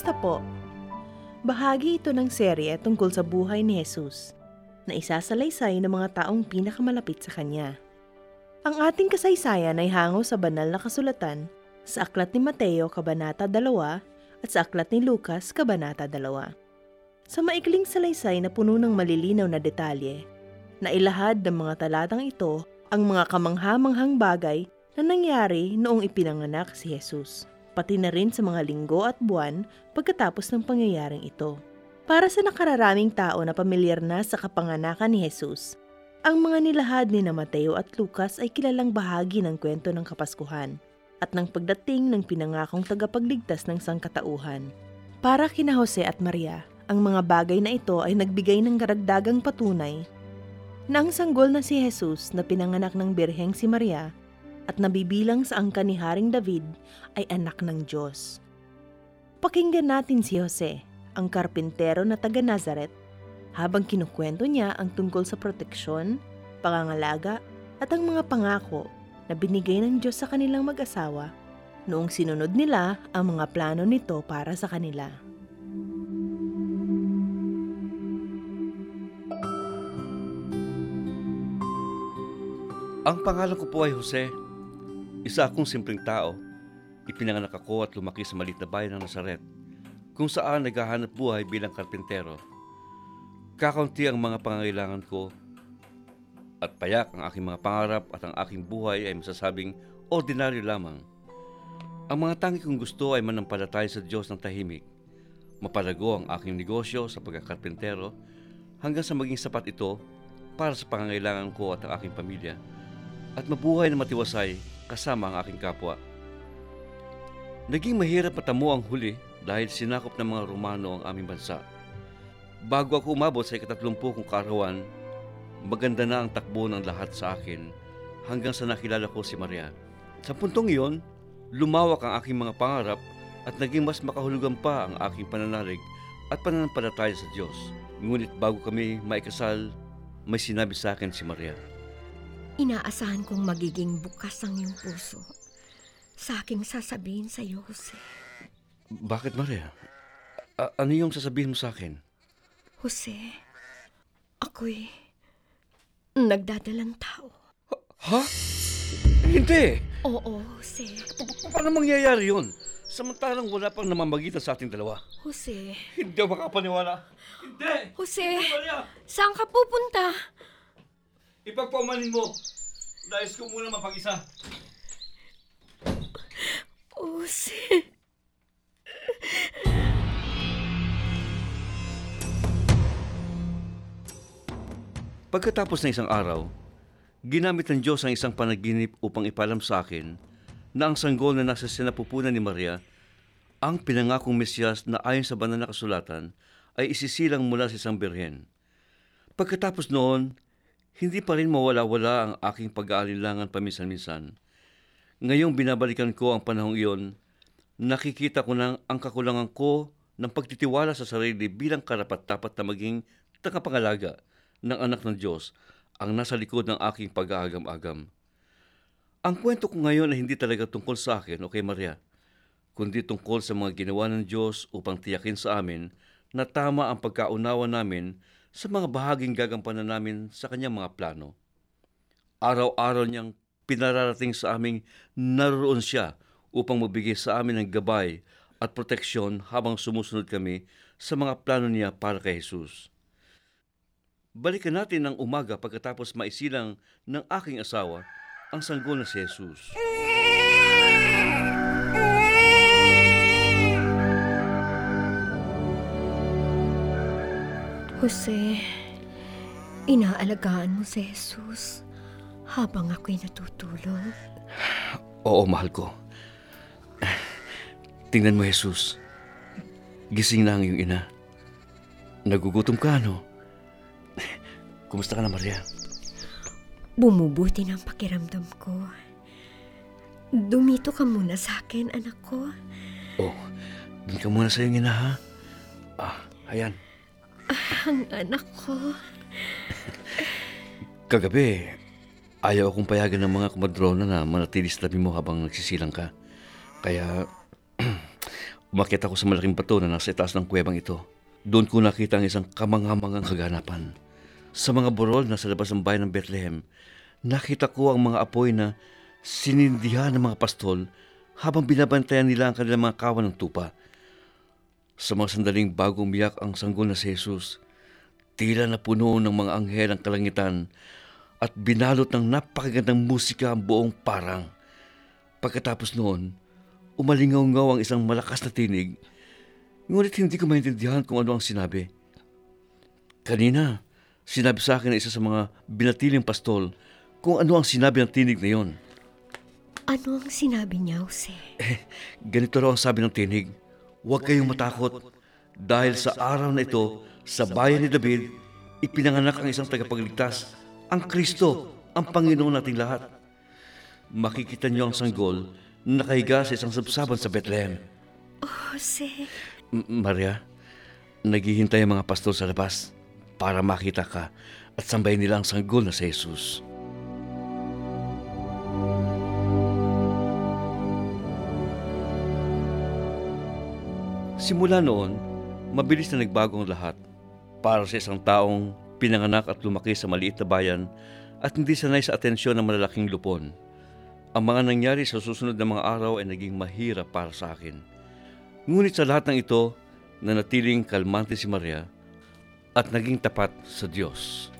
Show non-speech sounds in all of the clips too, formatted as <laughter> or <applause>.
Kumusta po? Bahagi ito ng serye tungkol sa buhay ni Jesus na isasalaysay ng mga taong pinakamalapit sa Kanya. Ang ating kasaysayan ay hango sa banal na kasulatan sa Aklat ni Mateo, Kabanata 2 at sa Aklat ni Lucas, Kabanata 2. Sa maikling salaysay na puno ng malilinaw na detalye, na ilahad ng mga talatang ito ang mga kamanghamanghang bagay na nangyari noong ipinanganak si Jesus pati na rin sa mga linggo at buwan pagkatapos ng pangyayaring ito. Para sa nakararaming tao na pamilyar na sa kapanganakan ni Jesus, ang mga nilahad ni na Mateo at Lucas ay kilalang bahagi ng kwento ng Kapaskuhan at ng pagdating ng pinangakong tagapagligtas ng sangkatauhan. Para kina Jose at Maria, ang mga bagay na ito ay nagbigay ng karagdagang patunay na ang sanggol na si Jesus na pinanganak ng birheng si Maria at nabibilang sa angka ni Haring David ay anak ng Diyos. Pakinggan natin si Jose, ang karpintero na taga Nazareth, habang kinukwento niya ang tungkol sa proteksyon, pangangalaga at ang mga pangako na binigay ng Diyos sa kanilang mag-asawa noong sinunod nila ang mga plano nito para sa kanila. Ang pangalan ko po ay Jose. Isa akong simpleng tao. Ipinanganak ako at lumaki sa maliit na bayan ng Nazaret, kung saan naghahanap buhay bilang karpintero. Kakaunti ang mga pangangailangan ko at payak ang aking mga pangarap at ang aking buhay ay masasabing ordinaryo lamang. Ang mga tangi kong gusto ay manampalataya sa Diyos ng tahimik. Mapalago ang aking negosyo sa pagkakarpintero hanggang sa maging sapat ito para sa pangangailangan ko at ang aking pamilya at mabuhay na matiwasay kasama ang aking kapwa. Naging mahirap matamo ang huli dahil sinakop ng mga Romano ang aming bansa. Bago ako umabot sa ikatatlumpung kong karawan, maganda na ang takbo ng lahat sa akin hanggang sa nakilala ko si Maria. Sa puntong iyon, lumawak ang aking mga pangarap at naging mas makahulugan pa ang aking pananalig at pananampalataya sa Diyos. Ngunit bago kami maikasal, may sinabi sa akin si Maria. Inaasahan kong magiging bukas ang iyong puso. Sa aking sasabihin sa iyo, Jose. Bakit Maria? A- ano yung sasabihin mo sa akin? Jose, ako'y nagdadalang tao. Ha? Hindi! Oo, Jose. Pa- paano mangyayari yun? Samantalang wala pang namamagitan sa ating dalawa. Jose. Hindi ako makapaniwala. Hindi! Jose, Maria! saan ka pupunta? Ipagpaumanin mo. Dahil ko muna mapag-isa. Jose. Pagkatapos ng isang araw, ginamit ng Diyos ang isang panaginip upang ipalam sa akin na ang sanggol na nasa sinapupunan ni Maria, ang pinangakong Mesyas na ayon sa banal na kasulatan, ay isisilang mula sa isang birhen. Pagkatapos noon, hindi pa rin mawala-wala ang aking pag-aalinlangan paminsan-minsan. Ngayong binabalikan ko ang panahong iyon, nakikita ko nang ang kakulangan ko ng pagtitiwala sa sarili bilang karapat-dapat na maging tagapangalaga ng anak ng Diyos ang nasa likod ng aking pag-aagam-agam. Ang kwento ko ngayon ay hindi talaga tungkol sa akin o kay Maria, kundi tungkol sa mga ginawa ng Diyos upang tiyakin sa amin na tama ang pagkaunawa namin sa mga bahaging gagampanan namin sa kanyang mga plano. Araw-araw niyang pinararating sa aming naroon siya upang magbigay sa amin ng gabay at proteksyon habang sumusunod kami sa mga plano niya para kay Jesus. Balikan natin ng umaga pagkatapos maisilang ng aking asawa ang sanggol na si Jesus. Jose, inaalagaan mo si Jesus habang ako'y natutulog. Oo, mahal ko. Tingnan mo, Jesus. Gising na ang iyong ina. Nagugutom ka, no? Kumusta ka na, Maria? Bumubuti ng pakiramdam ko. Dumito ka muna sa akin, anak ko. Oh, dun ka muna sa iyong ina, ha? Ah, ayan. Ang anak ko. Kagabi, ayaw akong payagan ng mga kumadrona na manatili sa tabi mo habang nagsisilang ka. Kaya, <clears throat> umakyat ako sa malaking bato na nasa itaas ng kuwebang ito. Doon ko nakita ang isang kamanghamangang kaganapan. Sa mga burol na sa labas ng bayan ng Bethlehem, nakita ko ang mga apoy na sinindihan ng mga pastol habang binabantayan nila ang kanilang mga kawan ng tupa. Sa mga sandaling bago umiyak ang sanggol na si Jesus, tila na puno ng mga anghel ang kalangitan at binalot ng napakagandang musika ang buong parang. Pagkatapos noon, umalingaw-ngaw ang isang malakas na tinig, ngunit hindi ko maintindihan kung ano ang sinabi. Kanina, sinabi sa akin na isa sa mga binatiling pastol kung ano ang sinabi ng tinig na yon. Ano ang sinabi niya, Jose? Ganito raw ang sabi ng tinig, Huwag kayong matakot dahil sa araw na ito, sa bayan ni David, ipinanganak ang isang tagapagligtas, ang Kristo, ang Panginoon nating lahat. Makikita niyo ang sanggol na nakahiga sa isang sabsaban sa Bethlehem. Jose, M- Maria, naghihintay ang mga pastol sa labas para makita ka at sambahin nila ang sanggol na si Jesus. Simula noon, mabilis na nagbago ang lahat. Para sa isang taong pinanganak at lumaki sa maliit na bayan at hindi sanay sa atensyon ng malalaking lupon. Ang mga nangyari sa susunod na mga araw ay naging mahirap para sa akin. Ngunit sa lahat ng ito, nanatiling kalmante si Maria at naging tapat sa Diyos.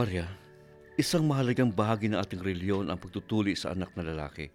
Maria, isang mahalagang bahagi ng ating reliyon ang pagtutuli sa anak na lalaki.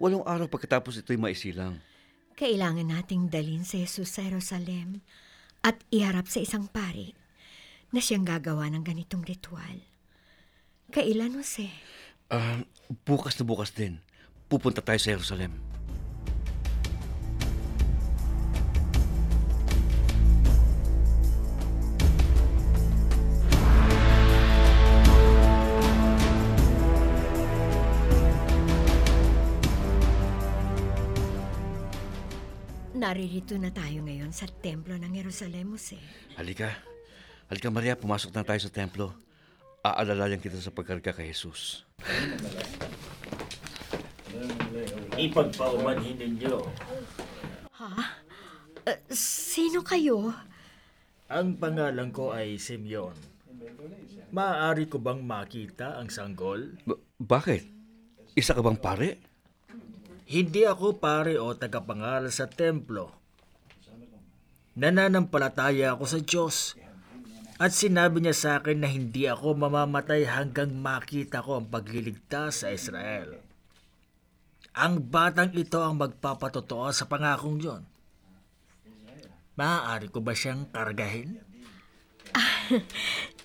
Walong araw pagkatapos ito'y maisilang. kailangan nating dalhin si Jesus sa Jerusalem at iharap sa isang pari na siyang gagawa ng ganitong ritual. Kailan, Jose? Ah, bukas na bukas din, pupunta tayo sa Jerusalem. Naririto na tayo ngayon sa templo ng Jerusalem, Jose. Halika. Halika Maria, pumasok na tayo sa templo. Aalalayan kita sa pagkarga kay Jesus. Ipagpaumanhin ninyo. Eh, sino kayo? Ang pangalan ko ay Simeon. Maaari ko bang makita ang sanggol? Ba- bakit? Isa ka bang pare? Hindi ako pare o tagapangaral sa templo. Nananampalataya ako sa Diyos. At sinabi niya sa akin na hindi ako mamamatay hanggang makita ko ang pagliligtas sa Israel. Ang batang ito ang magpapatotoo sa pangakong yon. Maaari ko ba siyang kargahin?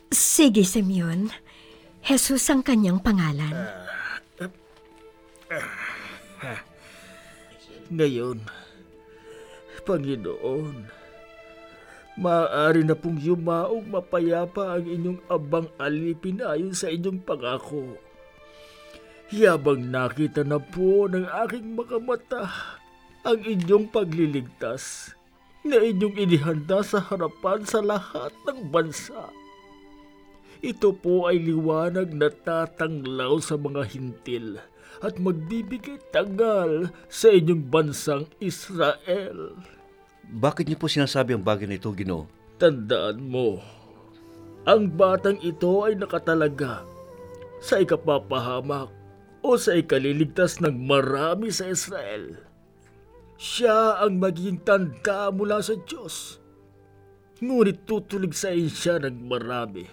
Sige, Simeon. Jesus ang kanyang pangalan. Ngayon, Panginoon, maaari na pong yumaong mapayapa ang inyong abang alipin ayon sa inyong pangako. Yabang nakita na po ng aking mga mata ang inyong pagliligtas na inyong inihanda sa harapan sa lahat ng bansa. Ito po ay liwanag na tatanglaw sa mga hintil at magbibigay tagal sa inyong bansang Israel. Bakit niyo po sinasabi ang bagay na ito, Ginoo? Tandaan mo, ang batang ito ay nakatalaga sa ikapapahamak o sa ikaliligtas ng marami sa Israel. Siya ang magiging tanda mula sa Diyos. Ngunit tutulig sa siya ng marami.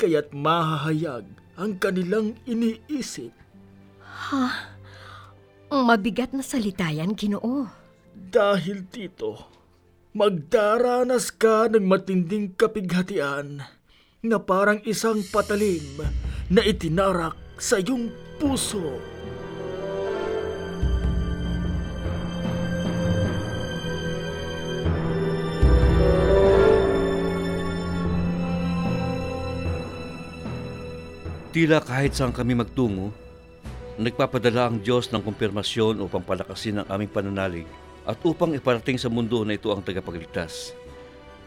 kaya't mahahayag ang kanilang iniisip. Ha? Ang mabigat na salita yan, ginoo. Dahil dito, magdaranas ka ng matinding kapighatian na parang isang patalim na itinarak sa iyong puso. Tila kahit saan kami magtungo, nagpapadala ang Diyos ng kumpirmasyon upang palakasin ang aming pananalig at upang iparating sa mundo na ito ang tagapagligtas.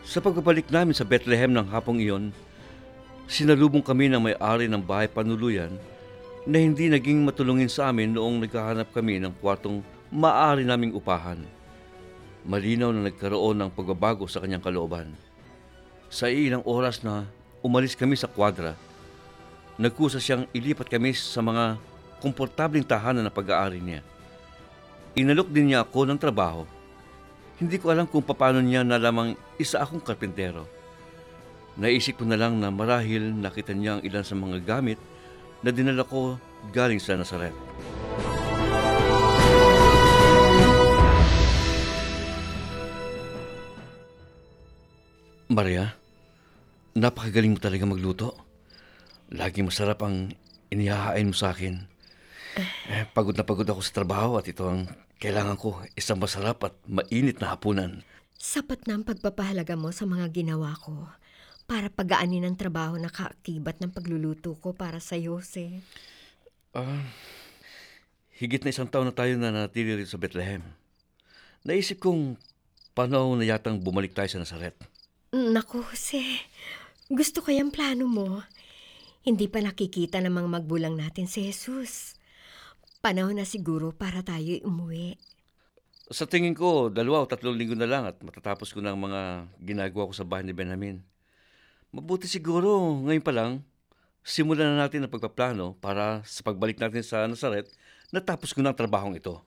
Sa pagbabalik namin sa Bethlehem ng hapong iyon, sinalubong kami ng may-ari ng bahay panuluyan na hindi naging matulungin sa amin noong naghahanap kami ng kwartong maaari naming upahan. Malinaw na nagkaroon ng pagbabago sa kanyang kalooban. Sa ilang oras na umalis kami sa kwadra, nagkusa siyang ilipat kami sa mga komportabling tahanan na pag-aari niya. Inalok din niya ako ng trabaho. Hindi ko alam kung paano niya nalamang isa akong karpintero. Naisip ko na lang na marahil nakita niya ang ilan sa mga gamit na dinala ko galing sa Nazaret. Maria, napakagaling mo talaga magluto. Lagi masarap ang inihahain mo sa akin. Eh, pagod na pagod ako sa trabaho at ito ang kailangan ko, isang masarap at mainit na hapunan. Sapat na ang pagpapahalaga mo sa mga ginawa ko para pagaanin ang trabaho na kaakibat ng pagluluto ko para sa Yose. Ah, higit na isang taon na tayo na natili rito sa Bethlehem. Naisip kong panahon na yatang bumalik tayo sa Nazaret. Naku, Jose. Gusto ko yung plano mo. Hindi pa nakikita ng mga magbulang natin si Jesus. Panahon na siguro para tayo umuwi. Sa tingin ko, dalawa o tatlong linggo na lang at matatapos ko na ang mga ginagawa ko sa bahay ni Benjamin. Mabuti siguro, ngayon pa lang, simulan na natin ang pagpaplano para sa pagbalik natin sa Nazaret, natapos ko na ang trabahong ito.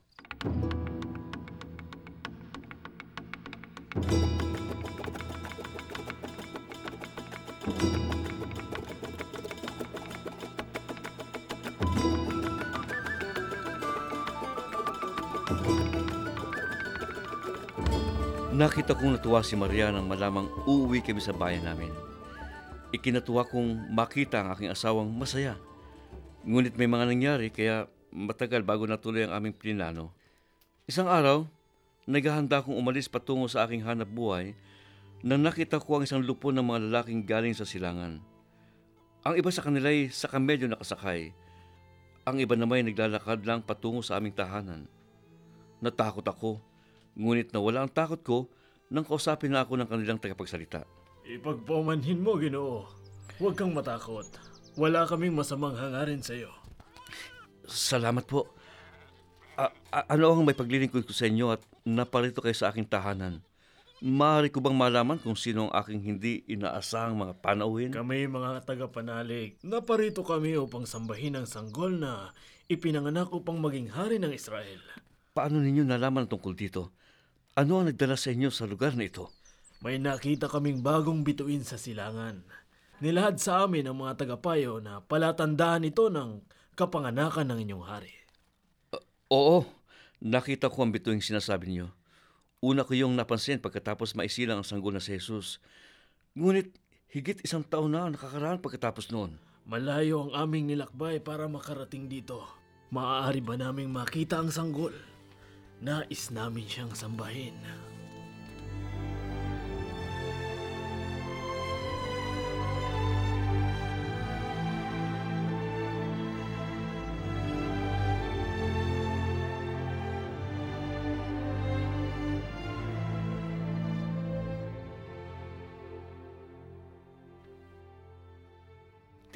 Nakita kong natuwa si Maria nang malamang uuwi kami sa bayan namin. Ikinatuwa kong makita ang aking asawang masaya. Ngunit may mga nangyari kaya matagal bago natuloy ang aming plinano. Isang araw, naghahanda akong umalis patungo sa aking hanap buhay nang nakita ko ang isang lupo ng mga lalaking galing sa silangan. Ang iba sa kanila ay sa kamedyo nakasakay. Ang iba naman ay naglalakad lang patungo sa aming tahanan. Natakot ako Ngunit nawala ang takot ko nang kausapin na ako ng kanilang tagapagsalita. Ipagpamanhin mo, Ginoo. Huwag kang matakot. Wala kaming masamang hangarin sa iyo. Salamat po. A- a- ano ang may paglilingkod ko sa inyo at naparito kayo sa aking tahanan? Maaari ko bang malaman kung sino ang aking hindi inaasahang mga panauhin? Kami mga tagapanalig, naparito kami upang sambahin ang sanggol na ipinanganak upang maging hari ng Israel. Paano ninyo nalaman tungkol dito? Ano ang nagdala sa inyo sa lugar na ito? May nakita kaming bagong bituin sa silangan. Nilahad sa amin ang mga tagapayo na palatandaan ito ng kapanganakan ng inyong hari. Oo, nakita ko ang bituing sinasabi niyo. Una ko yung napansin pagkatapos maisilang ang sanggol na si Jesus. Ngunit higit isang taon na ang nakakaraan pagkatapos noon. Malayo ang aming nilakbay para makarating dito. Maaari ba naming makita ang sanggol? Nais namin siyang sambahin.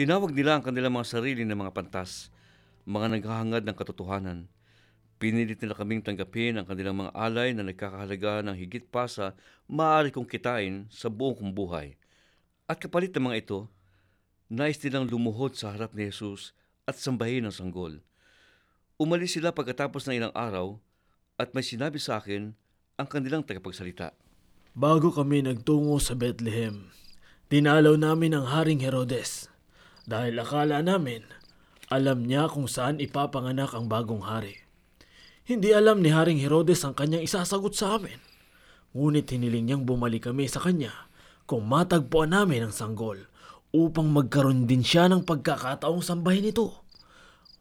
Tinawag nila ang kanilang mga sarili na mga pantas, mga naghahangad ng katotohanan. Pinilit nila kaming tanggapin ang kanilang mga alay na nagkakahalaga ng higit pa sa maaari kong kitain sa buong kong buhay. At kapalit ng mga ito, nais nilang lumuhod sa harap ni Jesus at sambahin ang sanggol. Umalis sila pagkatapos ng ilang araw at may sinabi sa akin ang kanilang tagapagsalita. Bago kami nagtungo sa Bethlehem, dinalaw namin ang Haring Herodes Dahil akala namin, alam niya kung saan ipapanganak ang bagong hari. Hindi alam ni Haring Herodes ang kanyang isasagot sa amin. Ngunit hiniling niyang bumalik kami sa kanya kung matagpuan namin ang sanggol upang magkaroon din siya ng pagkakataong sambahin ito.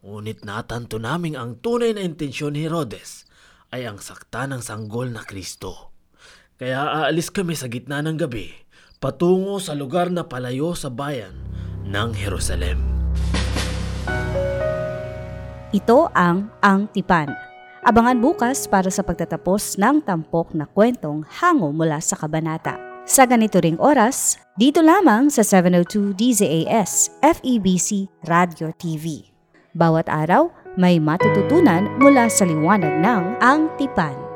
Ngunit natanto namin ang tunay na intensyon ni Herodes ay ang sakta ng sanggol na Kristo. Kaya aalis kami sa gitna ng gabi patungo sa lugar na palayo sa bayan ng Jerusalem. Ito ang Ang Tipan. Abangan bukas para sa pagtatapos ng tampok na kwentong hango mula sa kabanata. Sa ganito ring oras, dito lamang sa 702 DZAS FEBC Radio TV. Bawat araw, may matututunan mula sa liwanag ng Ang Tipan.